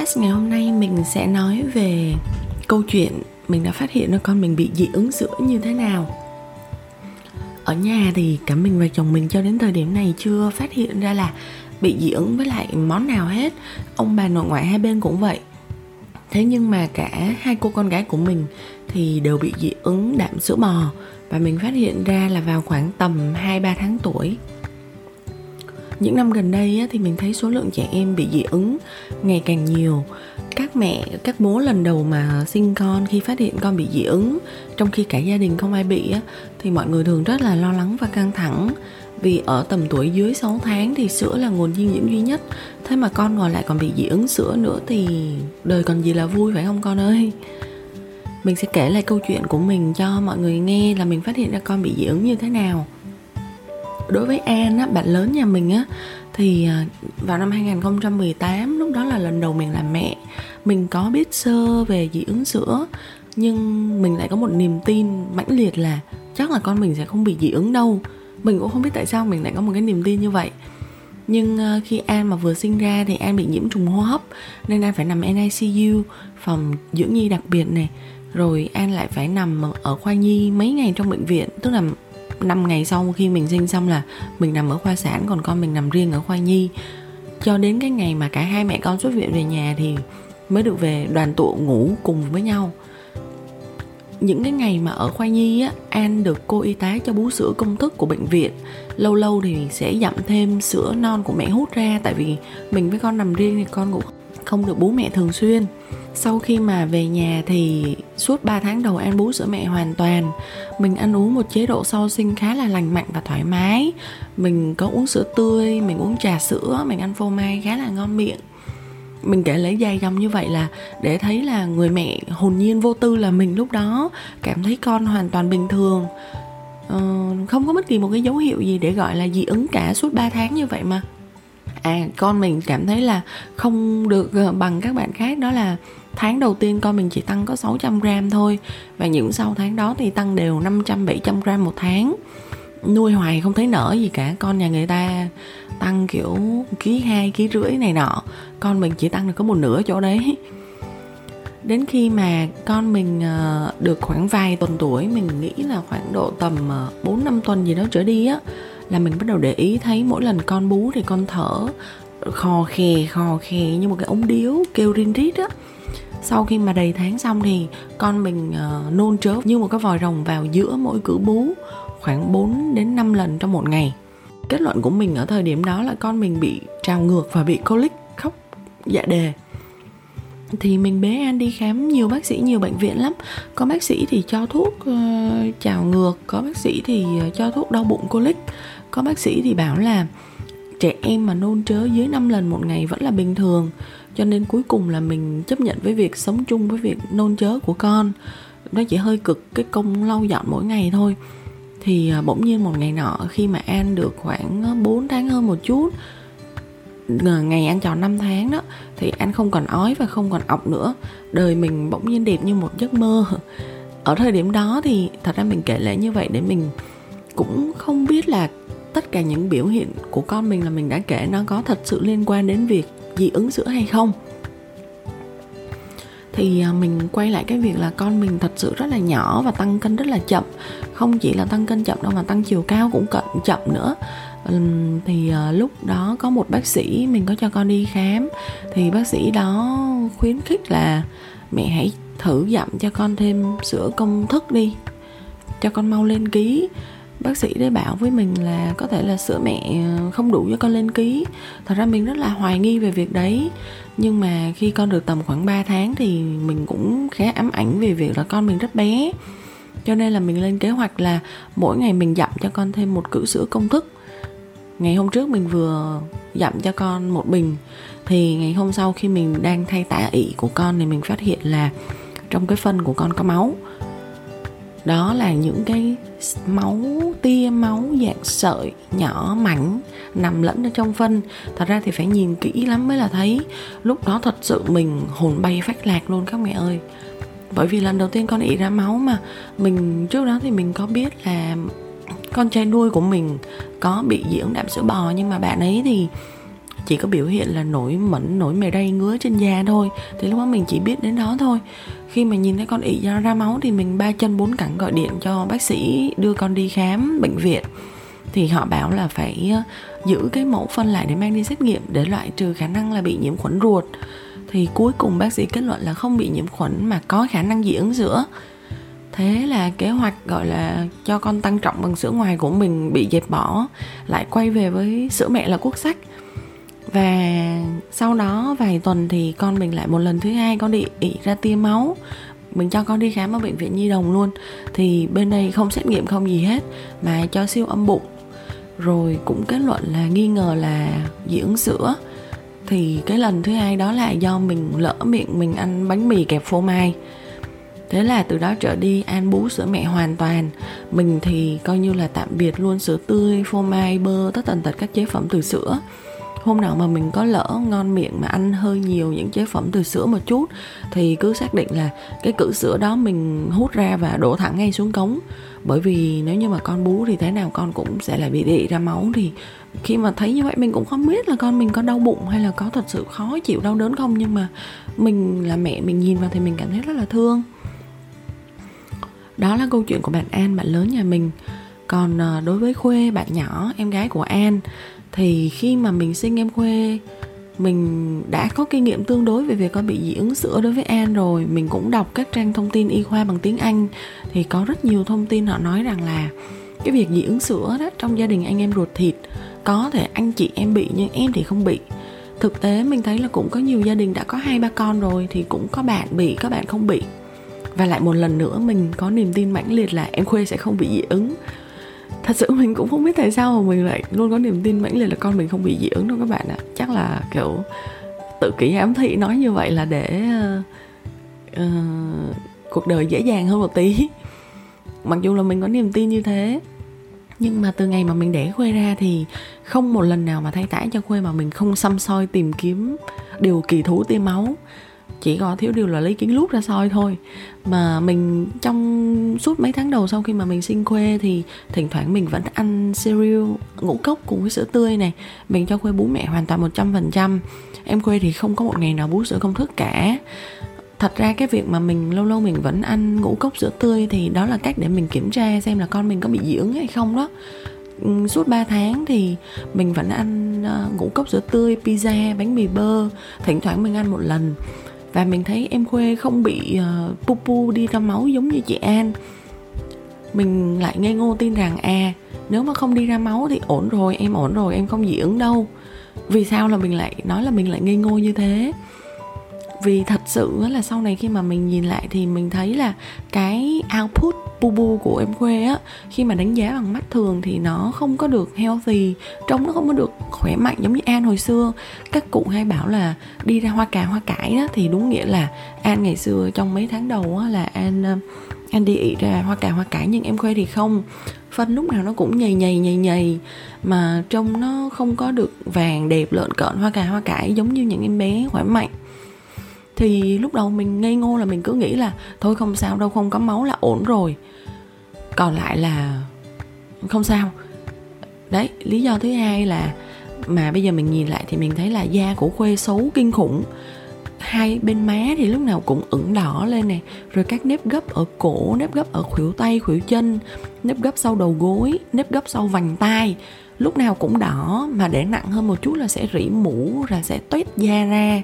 Podcast ngày hôm nay mình sẽ nói về câu chuyện mình đã phát hiện ra con mình bị dị ứng sữa như thế nào. Ở nhà thì cả mình và chồng mình cho đến thời điểm này chưa phát hiện ra là bị dị ứng với lại món nào hết. Ông bà nội ngoại hai bên cũng vậy. Thế nhưng mà cả hai cô con gái của mình thì đều bị dị ứng đạm sữa bò và mình phát hiện ra là vào khoảng tầm 2-3 tháng tuổi những năm gần đây thì mình thấy số lượng trẻ em bị dị ứng ngày càng nhiều. Các mẹ, các bố lần đầu mà sinh con, khi phát hiện con bị dị ứng, trong khi cả gia đình không ai bị thì mọi người thường rất là lo lắng và căng thẳng. Vì ở tầm tuổi dưới 6 tháng thì sữa là nguồn dinh dưỡng duy nhất. Thế mà con ngồi lại còn bị dị ứng sữa nữa thì đời còn gì là vui, phải không con ơi? Mình sẽ kể lại câu chuyện của mình cho mọi người nghe là mình phát hiện ra con bị dị ứng như thế nào đối với An á, bạn lớn nhà mình á thì à, vào năm 2018 lúc đó là lần đầu mình làm mẹ. Mình có biết sơ về dị ứng sữa nhưng mình lại có một niềm tin mãnh liệt là chắc là con mình sẽ không bị dị ứng đâu. Mình cũng không biết tại sao mình lại có một cái niềm tin như vậy. Nhưng à, khi An mà vừa sinh ra thì An bị nhiễm trùng hô hấp nên An phải nằm NICU phòng dưỡng nhi đặc biệt này rồi An lại phải nằm ở khoa nhi mấy ngày trong bệnh viện tức là 5 ngày sau khi mình sinh xong là mình nằm ở khoa sản, còn con mình nằm riêng ở khoa nhi. Cho đến cái ngày mà cả hai mẹ con xuất viện về nhà thì mới được về đoàn tụ ngủ cùng với nhau. Những cái ngày mà ở khoa nhi á, an được cô y tá cho bú sữa công thức của bệnh viện. Lâu lâu thì sẽ dặm thêm sữa non của mẹ hút ra, tại vì mình với con nằm riêng thì con cũng không được bú mẹ thường xuyên. Sau khi mà về nhà thì suốt 3 tháng đầu ăn bú sữa mẹ hoàn toàn. Mình ăn uống một chế độ sau sinh khá là lành mạnh và thoải mái. Mình có uống sữa tươi, mình uống trà sữa, mình ăn phô mai khá là ngon miệng. Mình kể lấy dài dòng như vậy là để thấy là người mẹ hồn nhiên vô tư là mình lúc đó cảm thấy con hoàn toàn bình thường. Ờ, không có bất kỳ một cái dấu hiệu gì để gọi là dị ứng cả suốt 3 tháng như vậy mà à con mình cảm thấy là không được ờ, bằng các bạn khác. Đó là tháng đầu tiên con mình chỉ tăng có 600 gram thôi. Và những sau tháng đó thì tăng đều 500 700 gram một tháng. Nuôi hoài không thấy nở gì cả. Con nhà người ta tăng kiểu ký hai, ký rưỡi này nọ. Con mình chỉ tăng được có một nửa chỗ đấy. Đến khi mà con mình ờ, được khoảng vài tuần tuổi, mình nghĩ là khoảng độ tầm ờ, 4 năm tuần gì đó trở đi á là mình bắt đầu để ý thấy mỗi lần con bú thì con thở khò khè khò khè như một cái ống điếu kêu rin rít á. Sau khi mà đầy tháng xong thì con mình uh, nôn chớp như một cái vòi rồng vào giữa mỗi cử bú khoảng 4 đến 5 lần trong một ngày. Kết luận của mình ở thời điểm đó là con mình bị trào ngược và bị colic khóc dạ đề. Thì mình bế An đi khám nhiều bác sĩ nhiều bệnh viện lắm. Có bác sĩ thì cho thuốc uh, trào ngược có bác sĩ thì ờ, cho thuốc đau bụng colic có bác sĩ thì bảo là trẻ em mà nôn chớ dưới 5 lần một ngày vẫn là bình thường. Cho nên cuối cùng là mình chấp nhận với việc sống chung với việc nôn chớ của con. Nó chỉ hơi cực cái công lau dọn mỗi ngày thôi. Thì à, bỗng nhiên một ngày nọ khi mà An được khoảng à, 4 tháng hơn một chút ngày An tròn 5 tháng đó, thì An không còn ói và không còn ọc nữa. Đời mình bỗng nhiên đẹp như một giấc mơ. Ở thời điểm đó thì thật ra mình kể lại như vậy để mình cũng không biết là tất cả những biểu hiện của con mình là mình đã kể nó có thật sự liên quan đến việc dị ứng sữa hay không. Thì à, mình quay lại cái việc là con mình thật sự rất là nhỏ và tăng cân rất là chậm. Không chỉ là tăng cân chậm đâu mà tăng chiều cao cũng cận chậm nữa. Thì à, lúc đó có một bác sĩ mình có cho con đi khám. Thì bác sĩ đó khuyến khích là mẹ hãy thử dặm cho con thêm sữa công thức đi, cho con mau lên ký bác sĩ đấy bảo với mình là có thể là sữa mẹ ờ, không đủ cho con lên ký. Thật ra mình rất là hoài nghi về việc đấy. Nhưng mà khi con được tầm khoảng 3 tháng thì mình cũng khá ám ảnh về việc là con mình rất bé. Cho nên là mình lên kế hoạch là mỗi ngày mình dặm cho con thêm một cữ sữa công thức. Ngày hôm trước mình vừa dặm cho con một bình, thì ngày hôm sau khi mình đang thay tả ị của con thì mình phát hiện là trong cái phân của con có máu đó là những cái máu, tia máu dạng sợi nhỏ, mảnh, nằm lẫn ở trong phân. Thật ra thì phải nhìn kỹ lắm mới là thấy. Lúc đó thật sự mình hồn bay phách lạc luôn các mẹ ơi. Bởi vì lần đầu tiên con ị ra máu mà, mình, trước đó thì mình có biết là con trai nuôi của mình có bị dị ứng đạm sữa bò. Nhưng mà bạn ấy thì chỉ có biểu hiện là nổi mẩn nổi mề đay ngứa trên da thôi. Thì lúc đó mình chỉ biết đến đó thôi. Khi mà nhìn thấy con ị ra, ra máu thì mình ba chân bốn cẳng gọi điện cho bác sĩ đưa con đi khám bệnh viện. Thì họ bảo là phải ờ, giữ cái mẫu phân lại để mang đi xét nghiệm để loại trừ khả năng là bị nhiễm khuẩn ruột. Thì cuối cùng bác sĩ kết luận là không bị nhiễm khuẩn mà có khả năng dị ứng sữa. Thế là kế hoạch gọi là cho con tăng trọng bằng sữa ngoài của mình bị dẹp bỏ lại quay về với sữa mẹ là quốc sách và sau đó vài tuần thì con mình lại một lần thứ hai con đi ỉ ra tia máu. Mình cho con đi khám ở bệnh viện nhi đồng luôn. Thì bên đây không xét nghiệm không gì hết, mà cho siêu âm bụng. Rồi cũng kết luận là nghi ngờ là dị ứng sữa. Thì cái lần thứ hai đó là do mình lỡ miệng mình ăn bánh mì kẹp phô mai. Thế là từ đó trở đi ăn bú sữa mẹ hoàn toàn. Mình thì coi như là tạm biệt luôn sữa tươi, phô mai, bơ, tất tần tật các chế phẩm từ sữa hôm nào mà mình có lỡ ngon miệng mà ăn hơi nhiều những chế phẩm từ sữa một chút, thì cứ xác định là cái cữ sữa đó mình hút ra và đổ thẳng ngay xuống cống. Bởi vì nếu như mà con bú thì thế nào con cũng sẽ lại bị đị ra máu. Thì khi mà thấy như vậy, mình cũng không biết là con mình có đau bụng hay là có thật sự khó chịu, đau đớn không. Nhưng mà mình là mẹ, mình nhìn vào thì mình cảm thấy rất là thương. Đó là câu chuyện của bạn An, bạn lớn nhà mình. Còn à, đối với Khuê, bạn nhỏ, em gái của An thì khi mà mình sinh em Khuê, mình đã có kinh nghiệm tương đối về việc con bị dị ứng sữa đối với An rồi. Mình cũng đọc các trang thông tin y khoa bằng tiếng Anh. Thì có rất nhiều thông tin họ nói rằng là cái việc dị ứng sữa đó trong gia đình anh em ruột thịt, có thể anh chị em bị nhưng em thì không bị. Thực tế mình thấy là cũng có nhiều gia đình đã có hai ba con rồi thì cũng có bạn bị các bạn không bị. Và lại một lần nữa mình có niềm tin mãnh liệt là em khuê sẽ không bị dị ứng thật sự mình cũng không biết tại sao mà mình lại luôn có niềm tin mãnh liệt là con mình không bị dị ứng đâu các bạn ạ. Chắc là kiểu tự kỷ ám thị nói như vậy là để uh, uh, cuộc đời dễ dàng hơn một tí. Mặc dù là mình có niềm tin như thế nhưng mà từ ngày mà mình đẻ khuê ra thì không một lần nào mà thay tả cho khuê mà mình không xăm soi tìm kiếm điều kỳ thú tiêm máu chỉ có thiếu điều là lấy kiến lút ra soi thôi. Mà mình trong suốt mấy tháng đầu sau khi mà mình sinh khuê thì thỉnh thoảng mình vẫn ăn cereal ngũ cốc cùng với sữa tươi này. Mình cho khuê bú mẹ hoàn toàn một trăm phần trăm. Em khuê thì không có một ngày nào bú sữa công thức cả. Thật ra cái việc mà mình lâu lâu mình vẫn ăn ngũ cốc sữa tươi thì đó là cách để mình kiểm tra xem là con mình có bị dị ứng hay không đó. Ừ, suốt 3 tháng thì mình vẫn ăn ờ, ngũ cốc sữa tươi, pizza, bánh mì bơ. Thỉnh thoảng mình ăn một lần và mình thấy em khuê không bị uh, pu pu đi ra máu giống như chị an. Mình lại ngây ngô tin rằng à nếu mà không đi ra máu thì ổn rồi em ổn rồi em không dị ứng đâu. Vì sao là mình lại nói là mình lại ngây ngô như thế? Vì thật sự là sau này khi mà mình nhìn lại thì mình thấy là cái output bu bu của em quê á, khi mà đánh giá bằng mắt thường thì nó không có được healthy, trông nó không có được khỏe mạnh giống như an hồi xưa. Các cụ hay bảo là đi ra hoa cà, hoa cải đó thì đúng nghĩa là an ngày xưa trong mấy tháng đầu á là an ờ, an đi ị ra hoa cà, hoa cải nhưng em khuê thì không. Phân lúc nào nó cũng nhầy nhầy nhầy nhầy mà trông nó không có được vàng đẹp, lợn cợn, hoa cà, hoa cải giống như những em bé khỏe mạnh thì lúc đầu mình ngây ngô là mình cứ nghĩ là thôi không sao, đâu không có máu là ổn rồi. Còn lại là không sao. Đấy, lý do thứ hai là mà bây giờ mình nhìn lại thì mình thấy là da của khuê xấu kinh khủng. Hai bên má thì lúc nào cũng ửng đỏ lên nè, rồi các nếp gấp ở cổ, nếp gấp ở khuỷu tay, khuỷu chân, nếp gấp sau đầu gối, nếp gấp sau vành tai. Lúc nào cũng đỏ, mà để nặng hơn một chút là sẽ rỉ mũ là sẽ toét da ra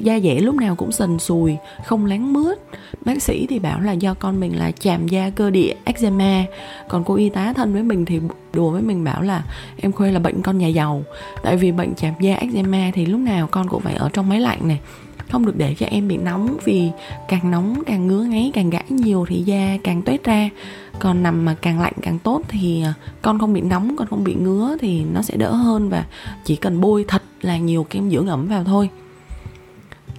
da dẻ lúc nào cũng sần sùi, không láng mướt. Bác sĩ thì bảo là do con mình là chàm da cơ địa, eczema. Còn cô y tá thân với mình thì đùa với mình bảo là, em khuê là bệnh con nhà giàu. Tại vì bệnh chàm da eczema thì lúc nào con cũng phải ở trong máy lạnh này. Không được để cho em bị nóng vì càng nóng càng ngứa ngáy, càng gãi nhiều thì da càng tuyết ra. Còn nằm mà càng lạnh càng tốt thì à, con không bị nóng, con không bị ngứa thì nó sẽ đỡ hơn và chỉ cần bôi thật là nhiều kem dưỡng ẩm vào thôi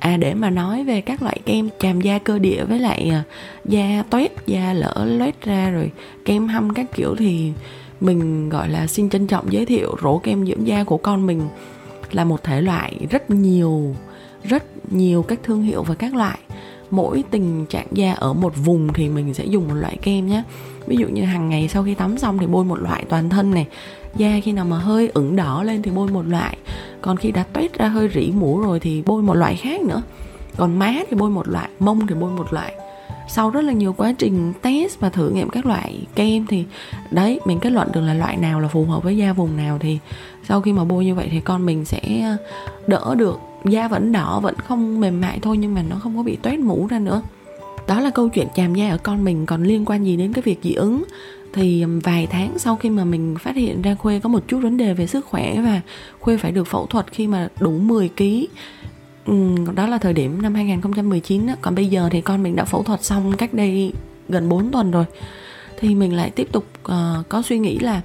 à để mà nói về các loại kem chàm da cơ địa với lại à, da toét, da lỡ loét ra rồi kem hâm các kiểu thì mình, gọi là, xin trân trọng giới thiệu rổ kem dưỡng da của con mình là một thể loại rất nhiều rất nhiều các thương hiệu và các loại. Mỗi tình trạng da ở một vùng thì mình sẽ dùng một loại kem nhé ví dụ như hàng ngày sau khi tắm xong thì bôi một loại toàn thân này, da khi nào mà hơi ửng đỏ lên thì bôi một loại còn khi đã toét ra hơi rỉ mũ rồi thì bôi một loại khác nữa. Còn má thì bôi một loại, mông thì bôi một loại. Sau rất là nhiều quá trình test và thử nghiệm các loại kem thì, đấy, mình kết luận được là loại nào là phù hợp với da vùng nào thì sau khi mà bôi như vậy thì con mình sẽ ờ, đỡ được. Da vẫn đỏ, vẫn không mềm mại thôi nhưng mà nó không có bị toét mũ ra nữa. Đó là câu chuyện chàm da ở con mình còn liên quan gì đến cái việc dị ứng thì vài tháng sau khi mà mình phát hiện ra khuê có một chút vấn đề về sức khỏe và khuê phải được phẫu thuật khi mà đủ 10 kg ừ, đó là thời điểm năm 2019 đó. còn bây giờ thì con mình đã phẫu thuật xong cách đây gần 4 tuần rồi thì mình lại tiếp tục uh, có suy nghĩ là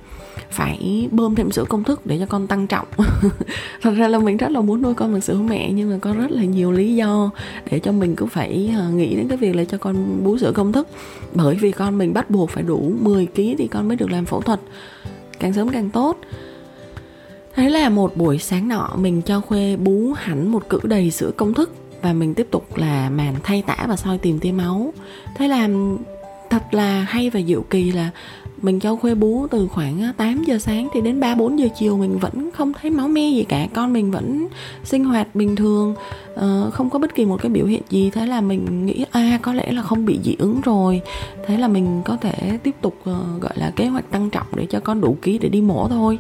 phải bơm thêm sữa công thức để cho con tăng trọng. Thật ra là mình rất là muốn nuôi con bằng sữa mẹ, nhưng mà có rất là nhiều lý do để cho mình cứ phải à, nghĩ đến cái việc là cho con bú sữa công thức. Bởi vì con mình bắt buộc phải đủ 10 kg thì con mới được làm phẫu thuật. Càng sớm càng tốt. Thế là một buổi sáng nọ, mình cho Khuê bú hẳn một cữ đầy sữa công thức và mình tiếp tục là màn thay tả và soi tìm tia máu. Thế là thật là hay và diệu kỳ là mình cho Khuê bú từ khoảng à, 8 giờ sáng thì đến 3 4 giờ chiều mình vẫn không thấy máu me gì cả, con mình vẫn sinh hoạt bình thường, ờ, không có bất kỳ một cái biểu hiện gì. Thế là mình nghĩ a à, có lẽ là không bị dị ứng rồi. Thế là mình có thể tiếp tục ờ, gọi là kế hoạch tăng trọng để cho con đủ ký để đi mổ thôi.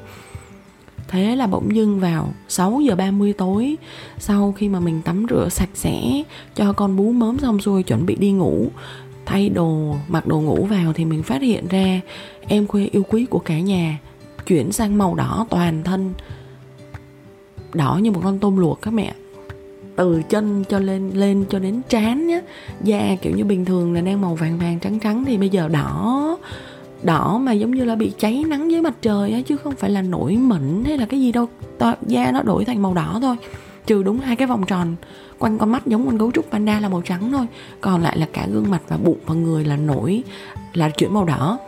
Thế là bỗng dưng vào 6 giờ 30 tối Sau khi mà mình tắm rửa sạch sẽ Cho con bú mớm xong xuôi chuẩn bị đi ngủ Thay đồ, mặc đồ ngủ vào Thì mình phát hiện ra Em khuê yêu quý của cả nhà Chuyển sang màu đỏ toàn thân. Đỏ như một con tôm luộc các mẹ. Từ chân cho lên lên cho đến trán nhá. Da kiểu như bình thường là đang màu vàng vàng trắng trắng thì bây giờ đỏ. Đỏ mà giống như là bị cháy nắng dưới mặt trời á chứ không phải là nổi mẩn hay là cái gì đâu. Da nó đổi thành màu đỏ thôi trừ đúng hai cái vòng tròn, quanh con mắt giống con gấu trúc panda là màu trắng thôi, còn lại là cả gương mặt và bụng và người là nổi, là chuyển màu đỏ.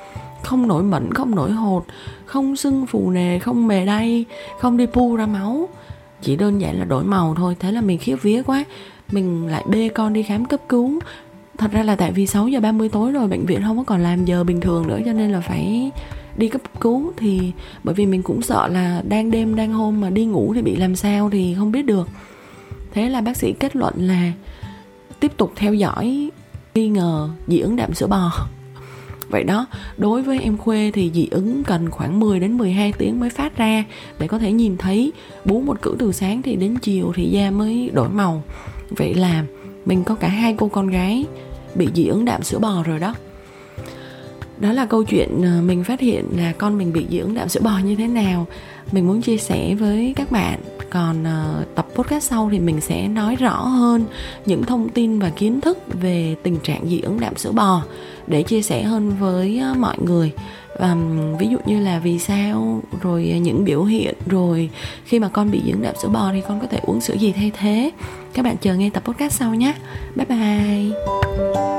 Không nổi mẩn, không nổi hột, không sưng phù nề, không mề đay, không đi pu ra máu. Chỉ đơn giản là đổi màu thôi, thế là mình khiếp vía quá. Mình lại bê con đi khám cấp cứu. Thật ra là tại vì 6 giờ 30 tối rồi, bệnh viện không có còn làm giờ bình thường nữa, cho nên là phải đi cấp cứu thì bởi vì mình cũng sợ là đang đêm đang hôm mà đi ngủ thì bị làm sao thì không biết được. Thế là bác sĩ kết luận là tiếp tục theo dõi nghi ngờ dị ứng đạm sữa bò. Vậy đó, đối với em Khuê thì dị ứng cần khoảng 10 đến 12 tiếng mới phát ra để có thể nhìn thấy bú một cữ từ sáng thì đến chiều thì da mới đổi màu. Vậy là mình có cả hai cô con gái bị dị ứng đạm sữa bò rồi đó đó là câu chuyện ờ, mình phát hiện là con mình bị dị ứng đạm sữa bò như thế nào. Mình muốn chia sẻ với các bạn. Còn uh, tập podcast sau thì mình sẽ nói rõ hơn những thông tin và kiến thức về tình trạng dị ứng đạm sữa bò để chia sẻ hơn với uh, mọi người. Um, ví dụ như là vì sao rồi những biểu hiện rồi khi mà con bị dưỡng đạm sữa bò thì con có thể uống sữa gì thay thế. Các bạn chờ nghe tập podcast sau nhé. Bye bye.